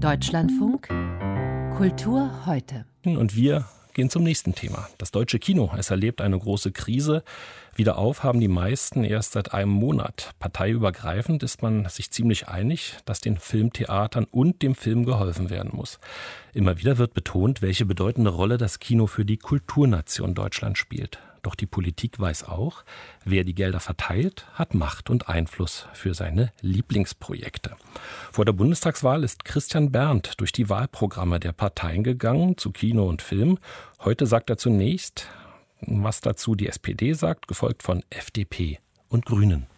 Deutschlandfunk Kultur heute. Und wir gehen zum nächsten Thema. Das deutsche Kino. Es erlebt eine große Krise. Wieder auf haben die meisten erst seit einem Monat. Parteiübergreifend ist man sich ziemlich einig, dass den Filmtheatern und dem Film geholfen werden muss. Immer wieder wird betont, welche bedeutende Rolle das Kino für die Kulturnation Deutschland spielt. Doch die Politik weiß auch, wer die Gelder verteilt, hat Macht und Einfluss für seine Lieblingsprojekte. Vor der Bundestagswahl ist Christian Berndt durch die Wahlprogramme der Parteien gegangen zu Kino und Film. Heute sagt er zunächst, was dazu die SPD sagt, gefolgt von FDP und Grünen.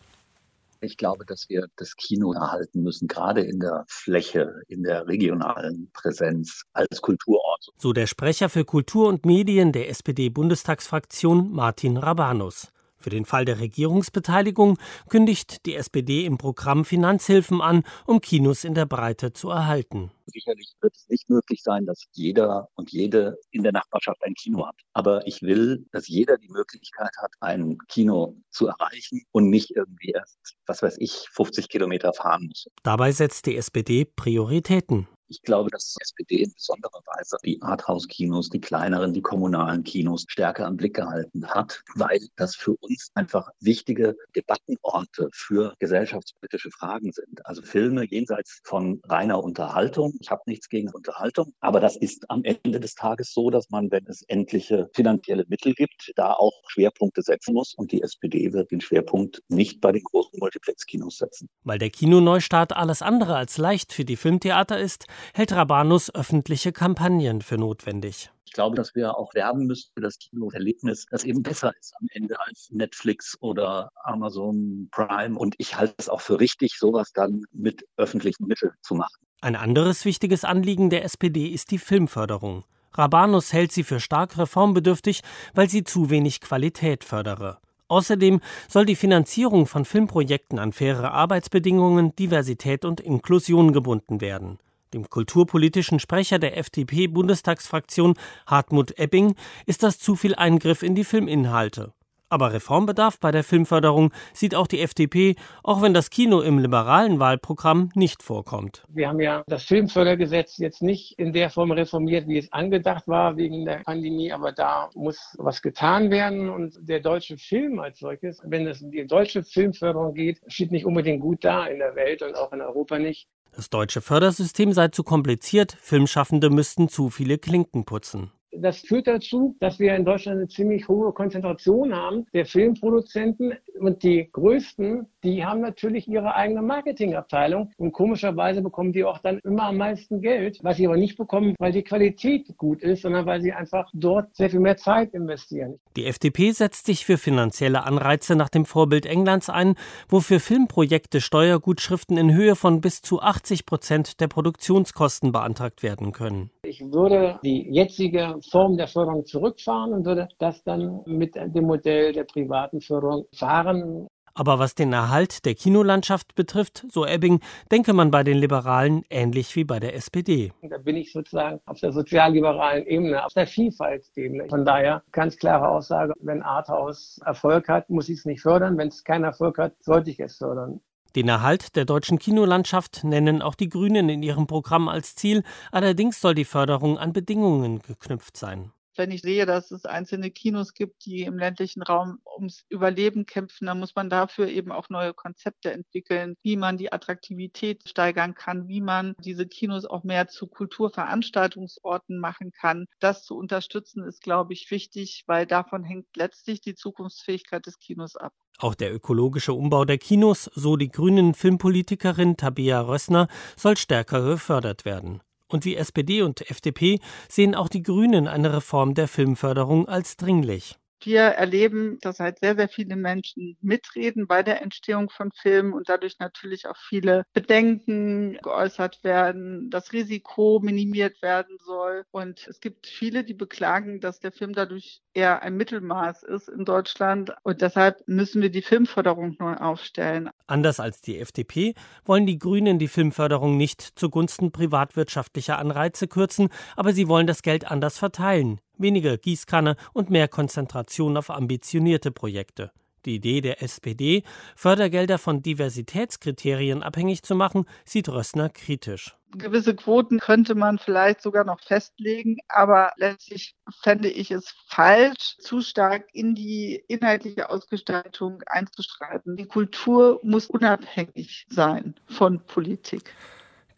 Ich glaube, dass wir das Kino erhalten müssen, gerade in der Fläche, in der regionalen Präsenz als Kulturort. So der Sprecher für Kultur und Medien der SPD-Bundestagsfraktion Martin Rabanus. Für den Fall der Regierungsbeteiligung kündigt die SPD im Programm Finanzhilfen an, um Kinos in der Breite zu erhalten. Sicherlich wird es nicht möglich sein, dass jeder und jede in der Nachbarschaft ein Kino hat. Aber ich will, dass jeder die Möglichkeit hat, ein Kino zu erreichen und nicht irgendwie erst, was weiß ich, 50 Kilometer fahren muss. Dabei setzt die SPD Prioritäten. Ich glaube, dass die SPD in besonderer Weise die Arthouse-Kinos, die kleineren, die kommunalen Kinos stärker im Blick gehalten hat, weil das für uns einfach wichtige Debattenorte für gesellschaftspolitische Fragen sind. Also Filme jenseits von reiner Unterhaltung. Ich habe nichts gegen Unterhaltung, aber das ist am Ende des Tages so, dass man, wenn es endliche finanzielle Mittel gibt, da auch Schwerpunkte setzen muss. Und die SPD wird den Schwerpunkt nicht bei den großen Multiplex-Kinos setzen. Weil der Kinoneustart alles andere als leicht für die Filmtheater ist, hält Rabanus öffentliche Kampagnen für notwendig. Ich glaube, dass wir auch werben müssen für das Kinoerlebnis, das eben besser ist am Ende als Netflix oder Amazon Prime. Und ich halte es auch für richtig, sowas dann mit öffentlichen Mitteln zu machen. Ein anderes wichtiges Anliegen der SPD ist die Filmförderung. Rabanus hält sie für stark reformbedürftig, weil sie zu wenig Qualität fördere. Außerdem soll die Finanzierung von Filmprojekten an faire Arbeitsbedingungen, Diversität und Inklusion gebunden werden. Dem kulturpolitischen Sprecher der FDP-Bundestagsfraktion Hartmut Ebbing ist das zu viel Eingriff in die Filminhalte. Aber Reformbedarf bei der Filmförderung sieht auch die FDP, auch wenn das Kino im liberalen Wahlprogramm nicht vorkommt. Wir haben ja das Filmfördergesetz jetzt nicht in der Form reformiert, wie es angedacht war wegen der Pandemie, aber da muss was getan werden. Und der deutsche Film als solches, wenn es um die deutsche Filmförderung geht, steht nicht unbedingt gut da in der Welt und auch in Europa nicht. Das deutsche Fördersystem sei zu kompliziert, Filmschaffende müssten zu viele Klinken putzen. Das führt dazu, dass wir in Deutschland eine ziemlich hohe Konzentration haben der Filmproduzenten. Und die größten, die haben natürlich ihre eigene Marketingabteilung. Und komischerweise bekommen die auch dann immer am meisten Geld, was sie aber nicht bekommen, weil die Qualität gut ist, sondern weil sie einfach dort sehr viel mehr Zeit investieren. Die FDP setzt sich für finanzielle Anreize nach dem Vorbild Englands ein, wo für Filmprojekte Steuergutschriften in Höhe von bis zu 80 Prozent der Produktionskosten beantragt werden können. Ich würde die jetzige Form der Förderung zurückfahren und würde das dann mit dem Modell der privaten Förderung fahren. Aber was den Erhalt der Kinolandschaft betrifft, so Ebbing, denke man bei den Liberalen ähnlich wie bei der SPD. Da bin ich sozusagen auf der sozialliberalen Ebene, auf der Vielfaltsebene. Von daher ganz klare Aussage, wenn Arthouse Erfolg hat, muss ich es nicht fördern. Wenn es keinen Erfolg hat, sollte ich es fördern. Den Erhalt der deutschen Kinolandschaft nennen auch die Grünen in ihrem Programm als Ziel, allerdings soll die Förderung an Bedingungen geknüpft sein wenn ich sehe, dass es einzelne Kinos gibt, die im ländlichen Raum ums Überleben kämpfen, dann muss man dafür eben auch neue Konzepte entwickeln, wie man die Attraktivität steigern kann, wie man diese Kinos auch mehr zu Kulturveranstaltungsorten machen kann. Das zu unterstützen ist, glaube ich, wichtig, weil davon hängt letztlich die Zukunftsfähigkeit des Kinos ab. Auch der ökologische Umbau der Kinos, so die grünen Filmpolitikerin Tabea Rössner, soll stärker gefördert werden. Und wie SPD und FDP sehen auch die Grünen eine Reform der Filmförderung als dringlich. Wir erleben, dass halt sehr, sehr viele Menschen mitreden bei der Entstehung von Filmen und dadurch natürlich auch viele Bedenken geäußert werden, das Risiko minimiert werden soll. Und es gibt viele, die beklagen, dass der Film dadurch eher ein Mittelmaß ist in Deutschland. Und deshalb müssen wir die Filmförderung neu aufstellen. Anders als die FDP wollen die Grünen die Filmförderung nicht zugunsten privatwirtschaftlicher Anreize kürzen, aber sie wollen das Geld anders verteilen weniger Gießkanne und mehr Konzentration auf ambitionierte Projekte. Die Idee der SPD, Fördergelder von Diversitätskriterien abhängig zu machen, sieht Rössner kritisch. Gewisse Quoten könnte man vielleicht sogar noch festlegen, aber letztlich fände ich es falsch, zu stark in die inhaltliche Ausgestaltung einzuschreiten. Die Kultur muss unabhängig sein von Politik.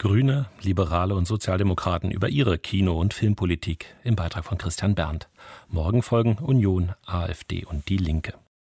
Grüne, Liberale und Sozialdemokraten über ihre Kino- und Filmpolitik im Beitrag von Christian Berndt. Morgen folgen Union, AfD und Die Linke.